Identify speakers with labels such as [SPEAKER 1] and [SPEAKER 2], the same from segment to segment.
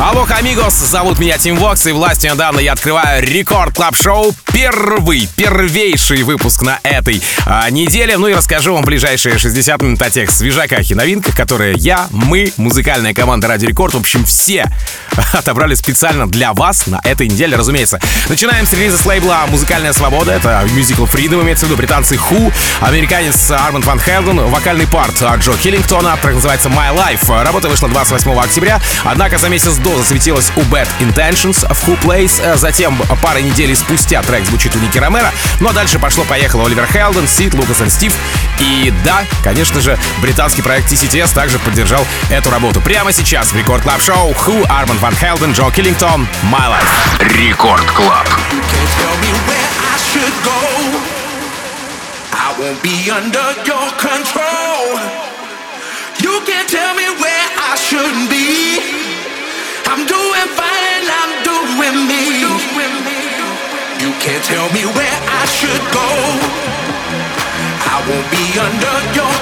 [SPEAKER 1] Hola, amigos, зовут меня Тим Вокс, и властью, данной мне я открываю Record Club Show Первый, первейший выпуск на этой а, неделе. Ну и расскажу вам ближайшие 60 минут о тех свежаках и новинках, которые я, мы, музыкальная команда Радио Рекорд, в общем, все отобрали специально для вас на этой неделе, разумеется. Начинаем с релиза с лейбла «Музыкальная свобода». Это Musical Freedom, имеется в виду британцы Who, американец Арманд Ван Хелден, вокальный парт Джо Киллингтона, трек называется My Life. Работа вышла 28 октября, однако за месяц до засветилась у Bad Intentions в Who Plays. Э, затем пара недель спустя трек звучит у Ники Ромеро. Ну а дальше пошло-поехало Оливер Хелденс, Сид, Лукас и Стив. И да, конечно же, британский проект TCTS также поддержал эту работу. Прямо сейчас в Record Club Show Who, Арман Ван Хелден, Джо Киллингтон, My Life.
[SPEAKER 2] Record Club.
[SPEAKER 3] I won't be under your control. You can't tell me where I should be. I'm doing fine, I'm doing me. You can't tell me where I should go. I won't be under your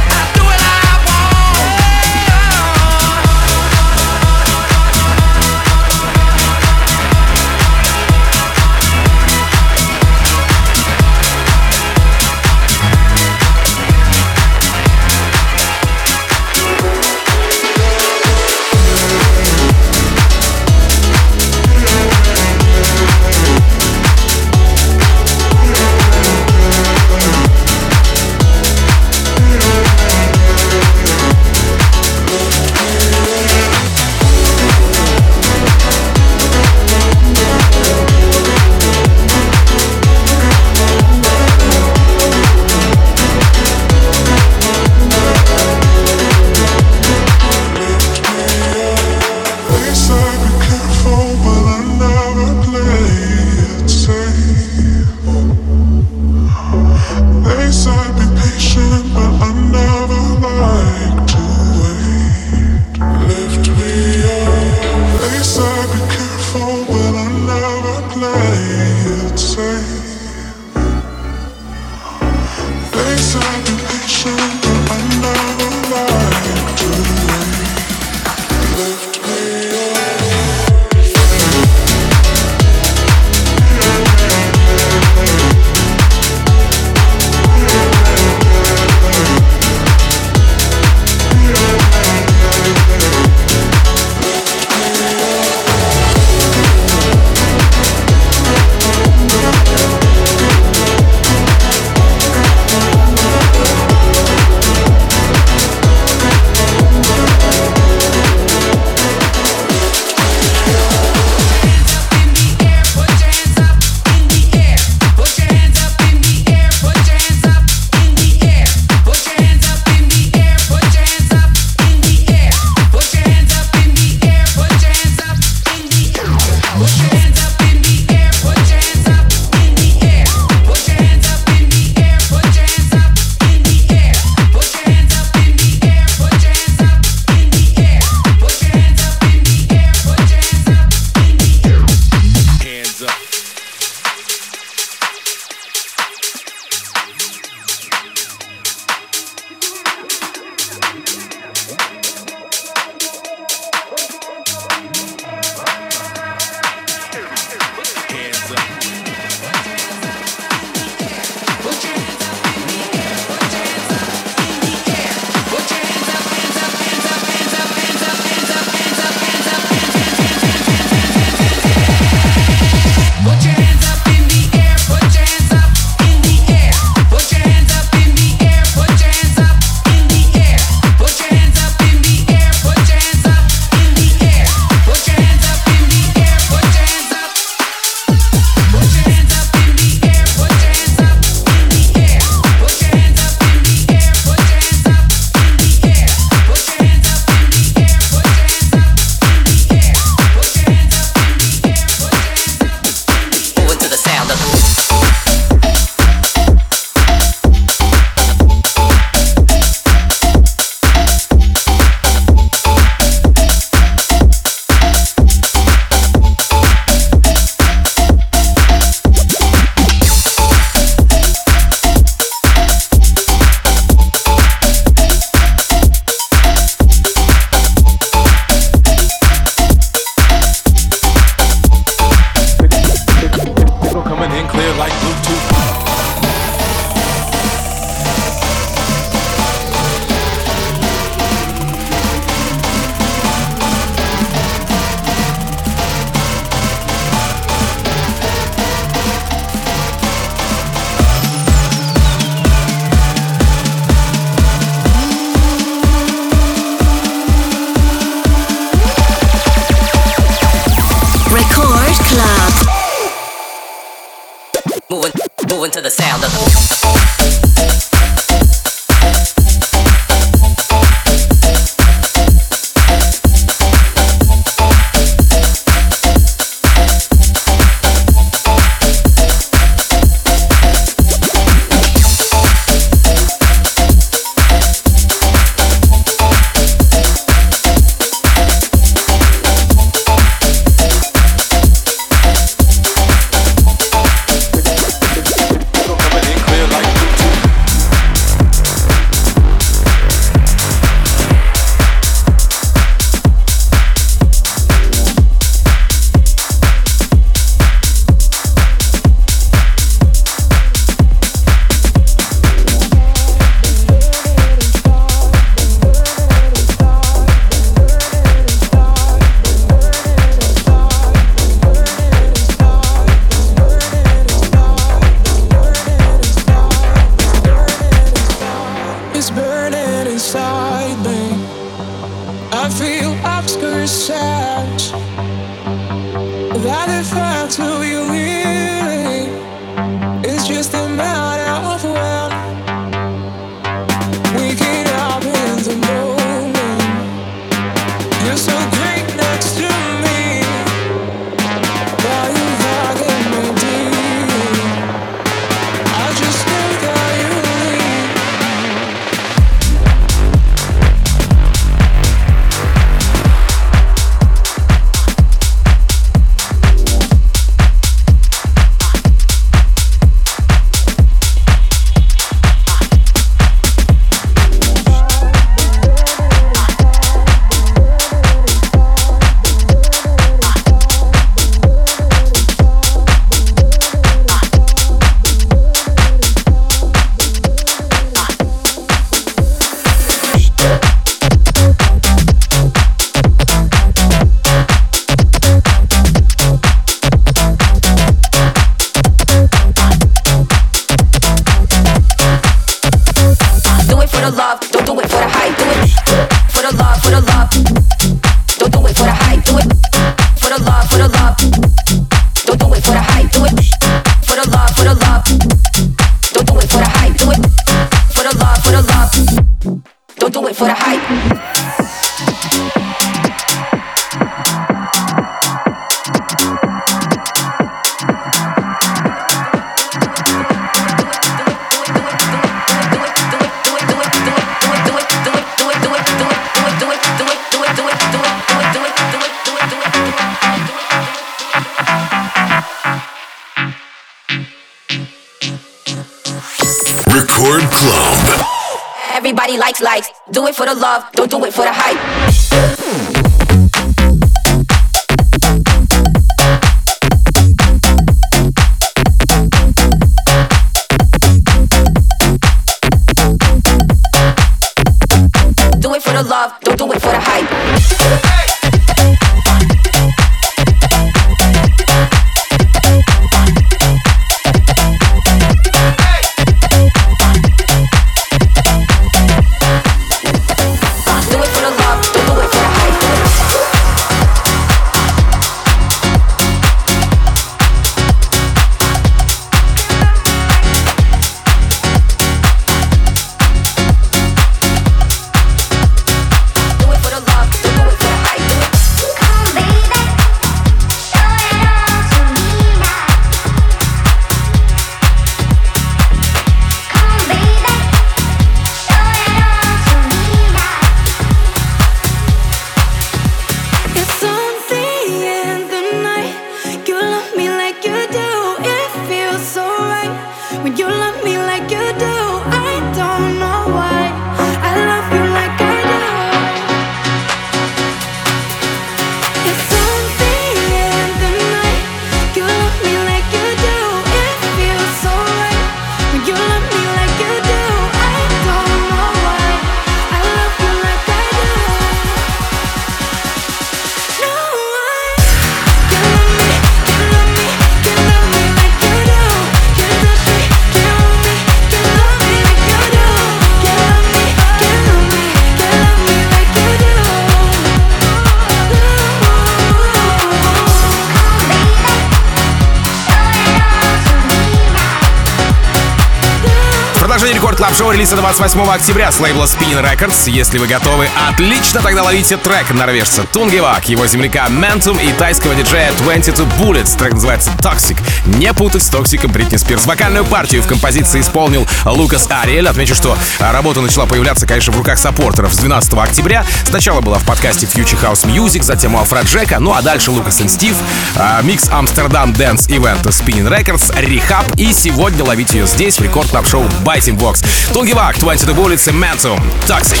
[SPEAKER 1] релиза 28 октября с лейбла Spin Records. Если вы готовы, отлично, тогда ловите трек норвежца Тунгевак, его земляка Mentum и тайского диджея 22 Bullets. Трек называется Toxic. Не путать с Токсиком Бритни Спирс. Вокальную партию в композиции исполнил Лукас Ариэль. Отмечу, что работа начала появляться, конечно, в руках саппортеров с 12 октября. Сначала была в подкасте Future House Music, затем у Алфред Джека, ну а дальше Лукас и Стив, а, микс Амстердам Dance Event Spinning Records, Рехаб и сегодня ловить ее здесь в рекорд клаб шоу Biting Box. Тунгивак, 22 Bullets и Mentum. Toxic.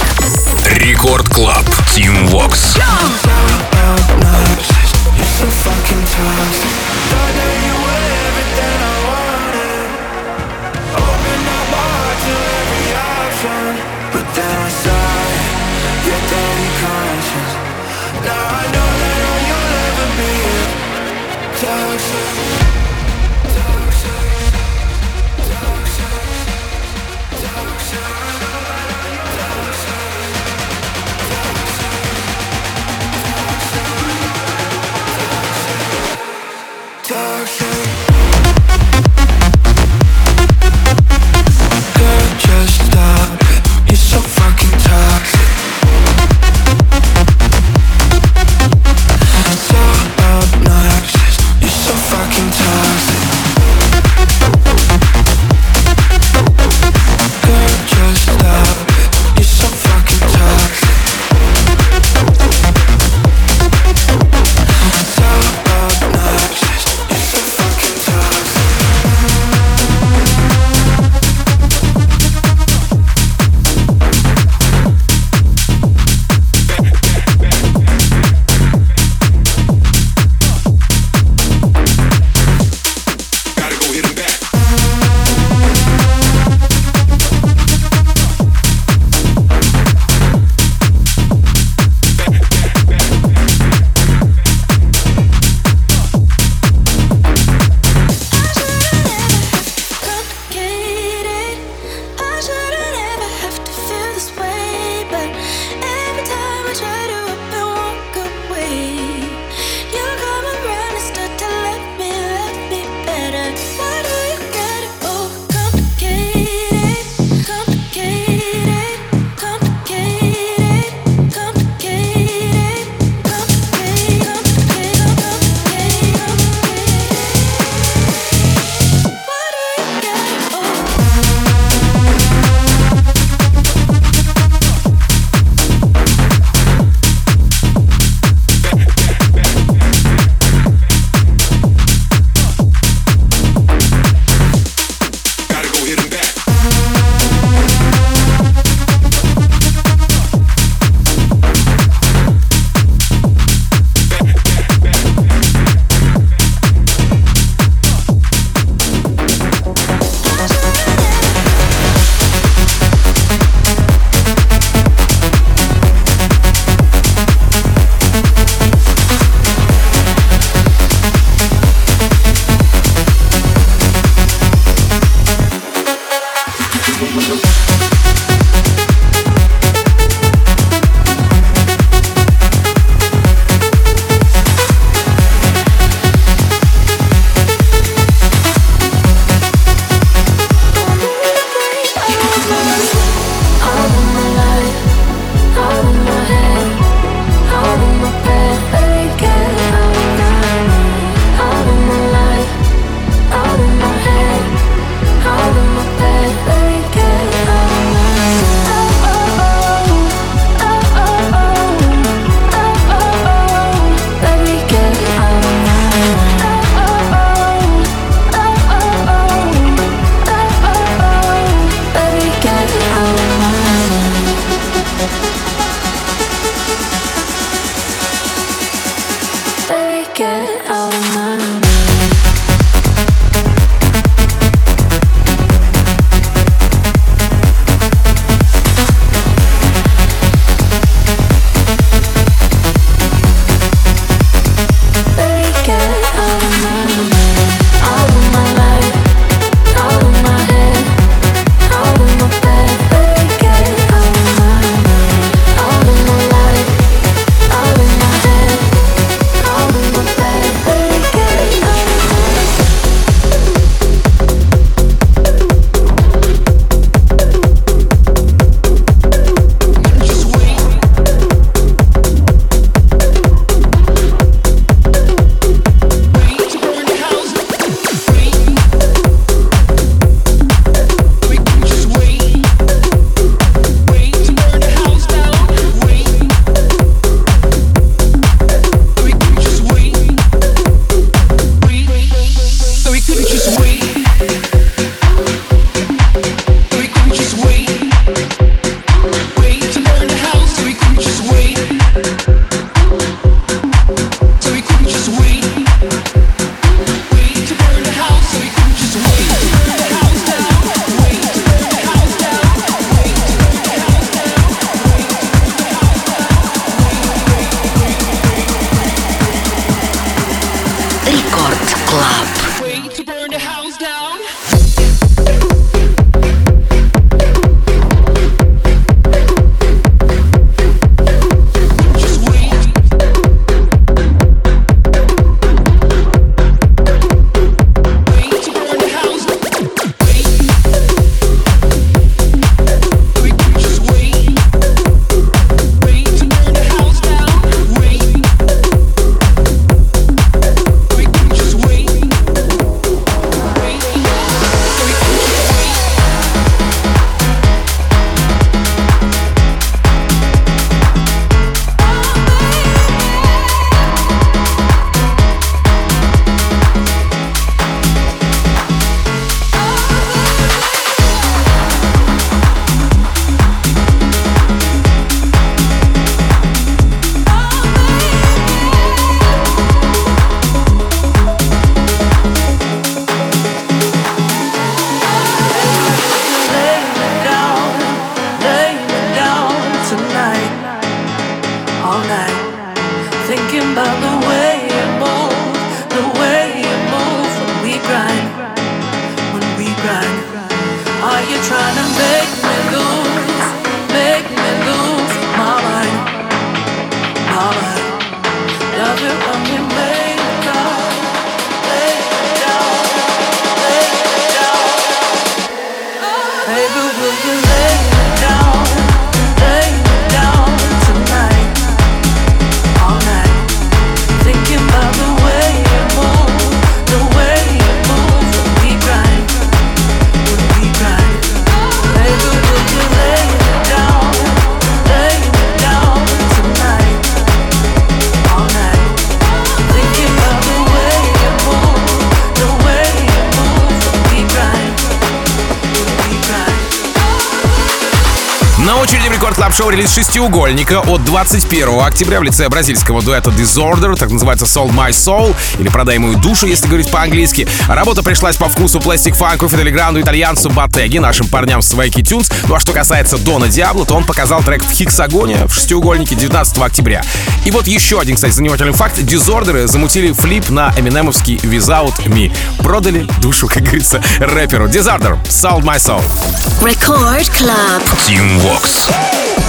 [SPEAKER 2] Рекорд Клаб. Team Vox.
[SPEAKER 4] Just
[SPEAKER 1] шоу релиз шестиугольника от 21 октября в лице бразильского дуэта Disorder, так называется Soul My Soul, или Продай мою душу, если говорить по-английски. Работа пришлась по вкусу Plastic Funk, Фидели Гранду, итальянцу Баттеги, нашим парням с Wakey Tunes. Ну а что касается Дона Диабло, то он показал трек в Хиксагоне в шестиугольнике 19 октября. И вот еще один, кстати, занимательный факт. Disorder замутили флип на эминемовский Without Me. Продали душу, как говорится, рэперу. Disorder, Soul My Soul.
[SPEAKER 2] Record Club. Team Vox.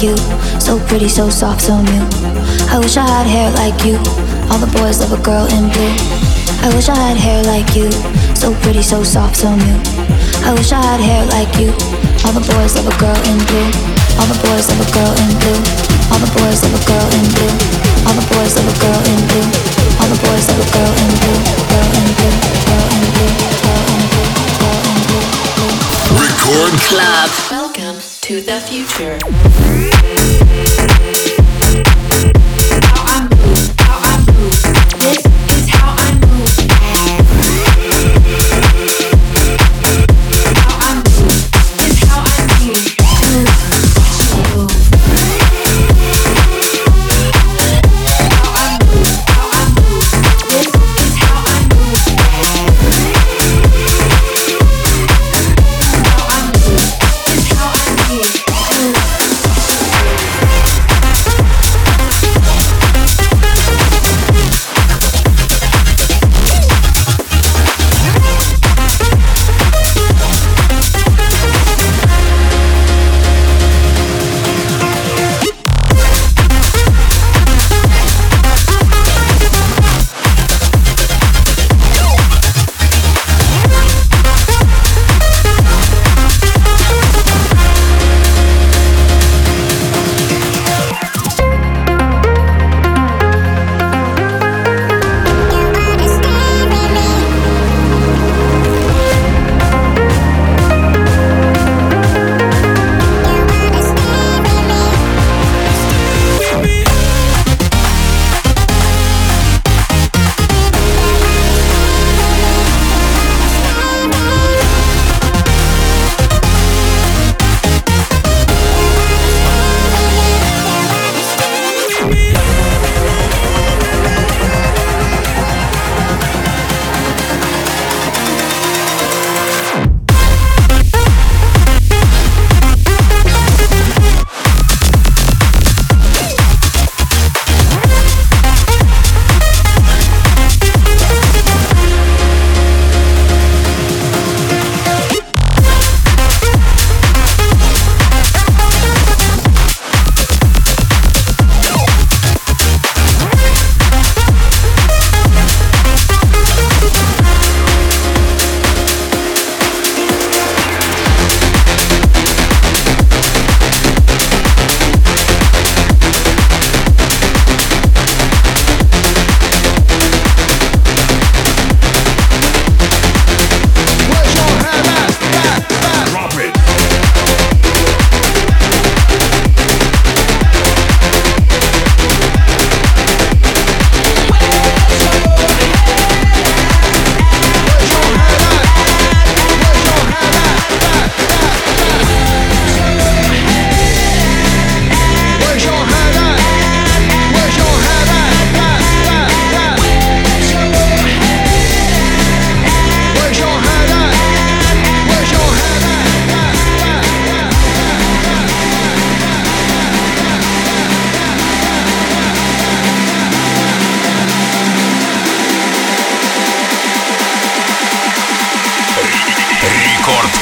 [SPEAKER 5] Like you. So pretty, so soft, so new. I wish I had hair like you. All the boys love a girl in blue. I wish I had hair like you. So pretty, so soft, so new. I wish I had hair like you. All the boys love a girl in blue. All the boys love a girl in blue. All the boys love a girl in blue. All the boys love a girl in blue. All the boys love a girl in blue. Girl in blue. Girl in blue. Girl in blue. Girl in blue. blue.
[SPEAKER 2] Record
[SPEAKER 6] Club. To the future.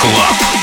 [SPEAKER 2] Рекорд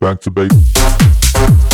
[SPEAKER 7] back to
[SPEAKER 6] base.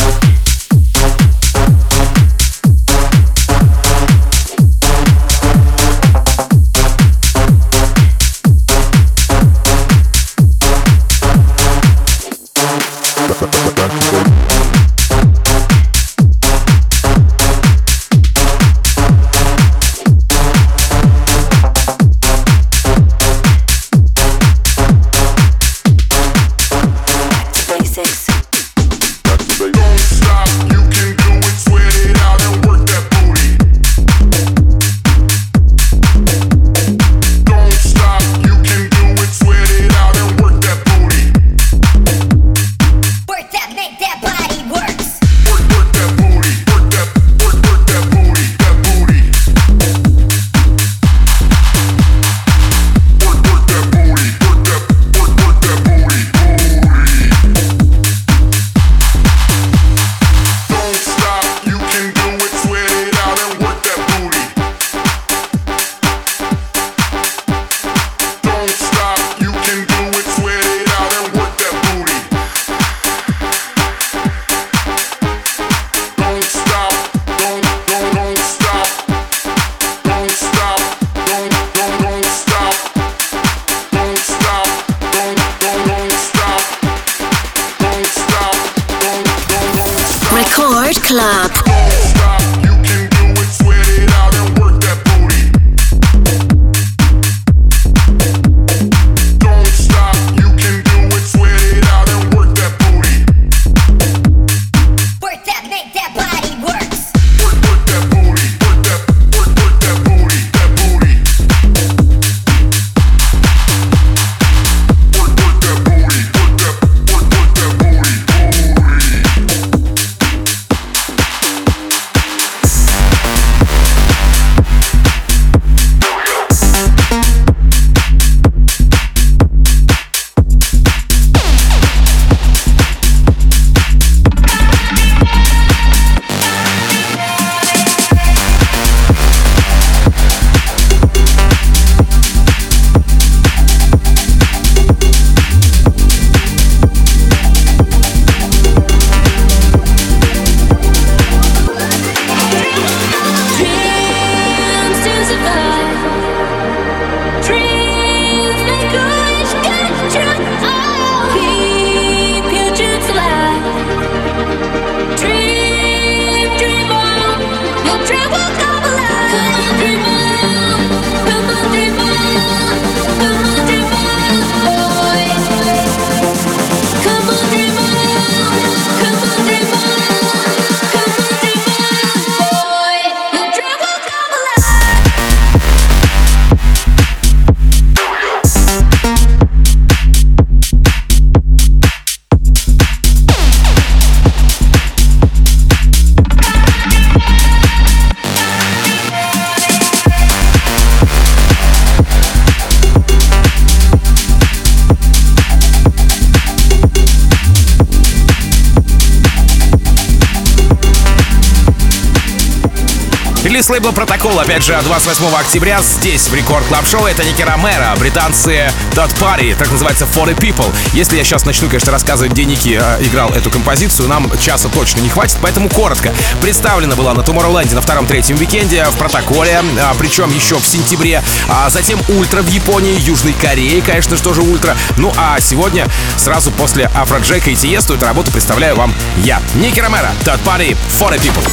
[SPEAKER 1] с лейбла «Protocol», опять же, 28 октября здесь, в Record Club Show. Это Ники Ромеро, британцы Dot Party, так называется «For the People». Если я сейчас начну, конечно, рассказывать, где Ники э, играл эту композицию, нам часа точно не хватит, поэтому коротко. Представлена была на Tomorrowland на втором-третьем викенде в «Protocol е», э, причем еще в сентябре. А затем «Ultra» в Японии, Южной Корее, конечно же, тоже «Ultra». Ну а сегодня, сразу после «Афроджека» и «Тиесто», эту работу представляю вам я, Ники Ромеро, Dot Party, «For the People».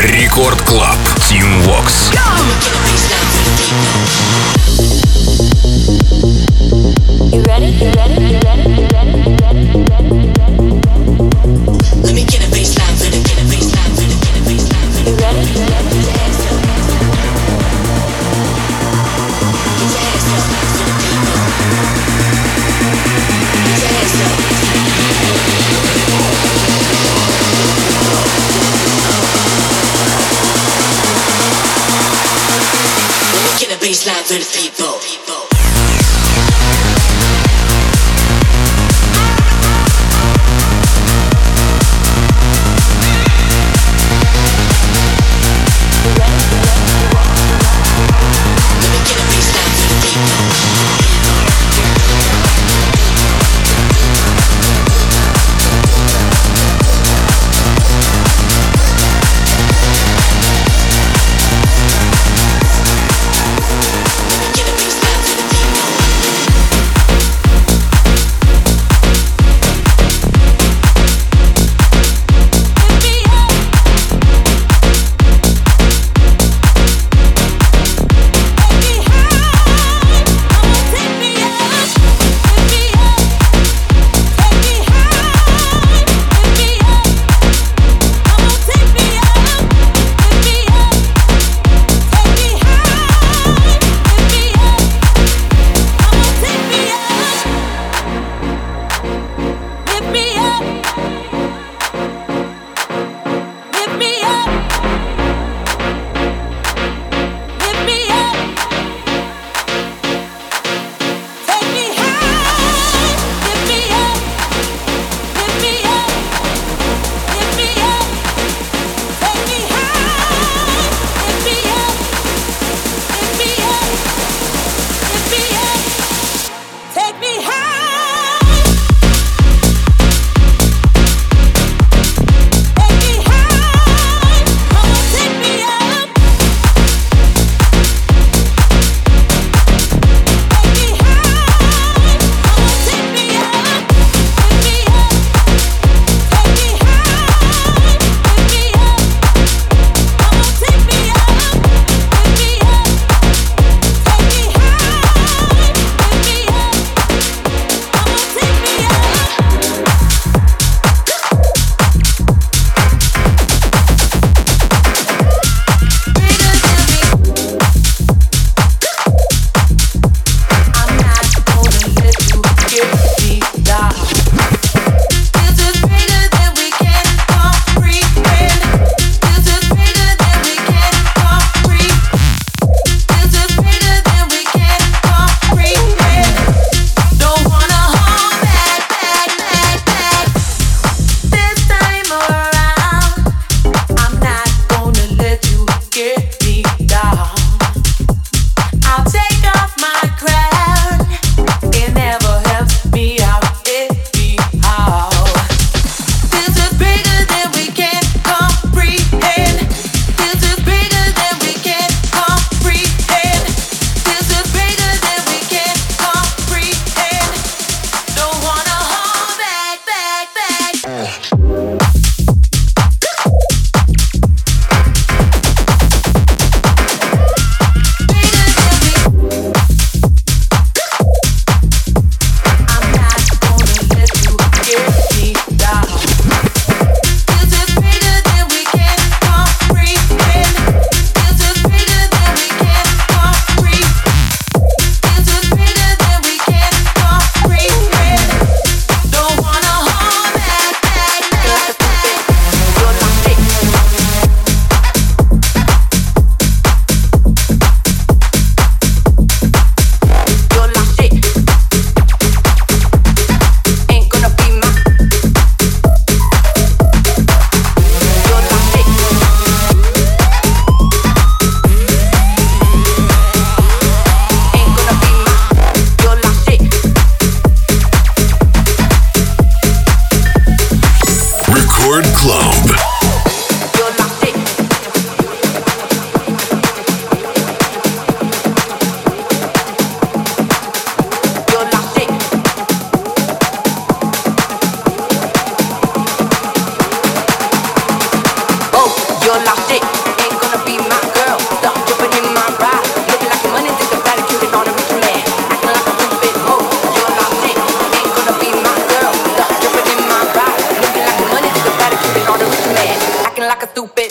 [SPEAKER 2] Рекорд Клаб, Тим
[SPEAKER 7] War. Box. You ready? You ready?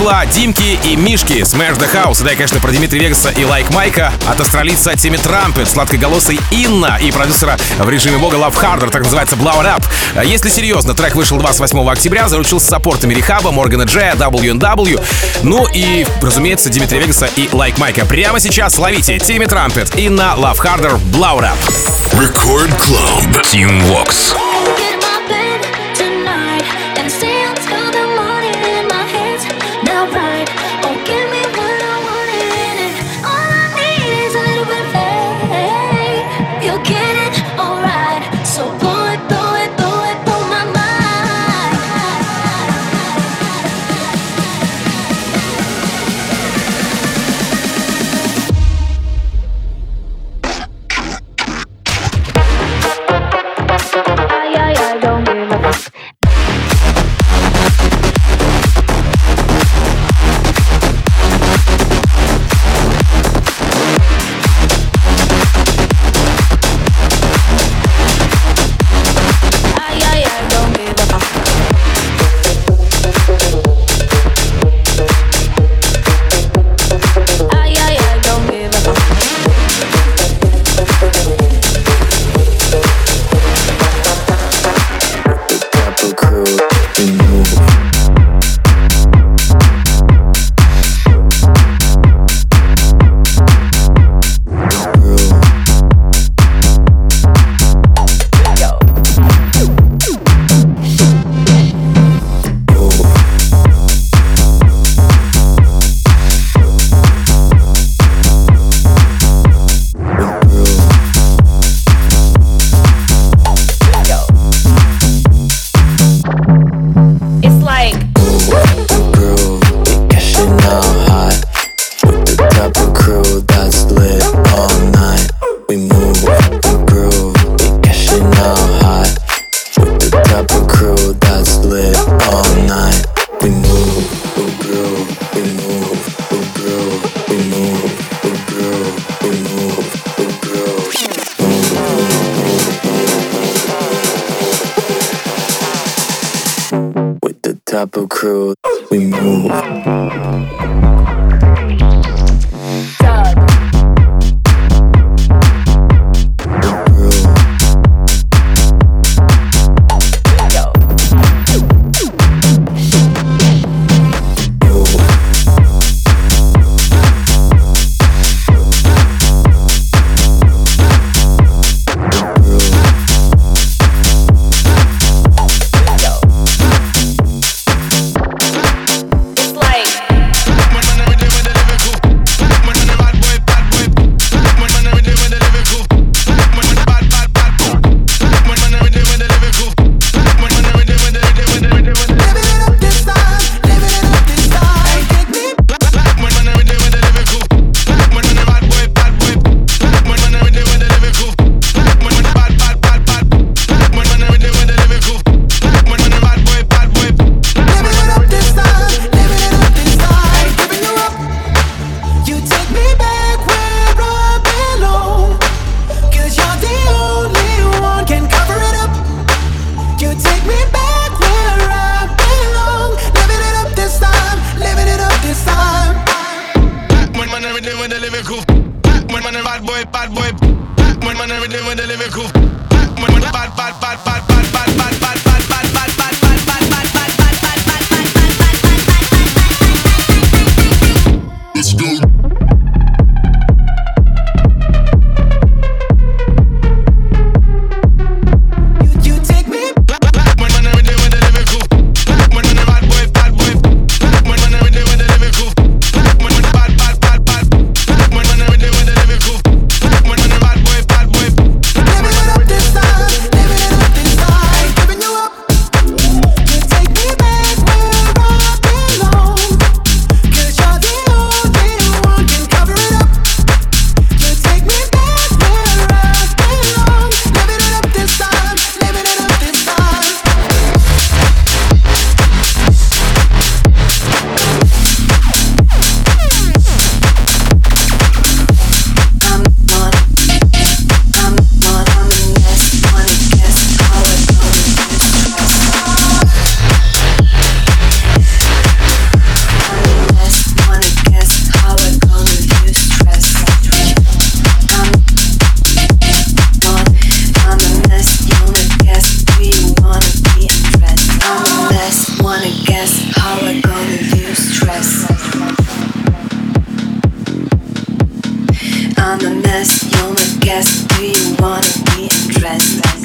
[SPEAKER 1] лейбла Димки и Мишки Smash the House. Да, конечно, про Дмитрия Вегаса и Лайк Майка от австралийца Тимми Трампет, сладкоголосой Инна и продюсера в режиме бога Love Harder, так называется Blow It Up. Если серьезно, трек вышел 28 октября, заручился support ами Рехаба, Моргана Джея, W&W, ну и, разумеется, Дмитрия Вегаса и Лайк Майка. Прямо сейчас ловите Тимми Трампет, Инна, Love Harder, Blow It Up.
[SPEAKER 4] Record Club. Tim Vox.
[SPEAKER 8] A
[SPEAKER 7] mess, you're my guest. Do you wanna be undressed?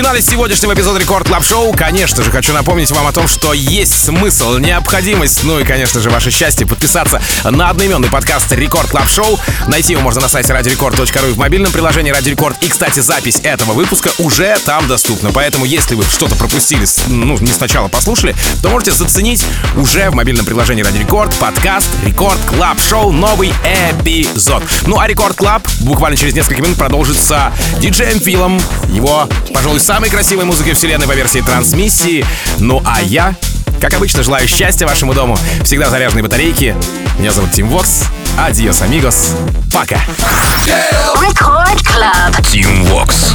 [SPEAKER 1] Финале сегодняшнего эпизода Record Club Show, конечно же, хочу напомнить вам о том, что есть смысл, необходимость, ну и, конечно же, ваше счастье подписаться на одноименный подкаст Record Club Show. Найти его можно на сайте radiorecord.ru и в мобильном приложении Радио Рекорд. И, кстати, запись этого выпуска уже там доступна. Поэтому, если вы что-то пропустили, ну, не сначала послушали, то можете заценить уже в мобильном приложении Радио Рекорд подкаст Record Club Show новый эпизод. Ну а Record Club буквально через несколько минут продолжится диджеем Филом, его, пожалуй, самой красивой музыки вселенной по версии трансмиссии. Ну а я, как обычно, желаю счастья вашему дому. Всегда заряженные батарейки. Меня зовут Тим Вокс. Адиос, амигос. Пока.
[SPEAKER 2] Тим Вокс.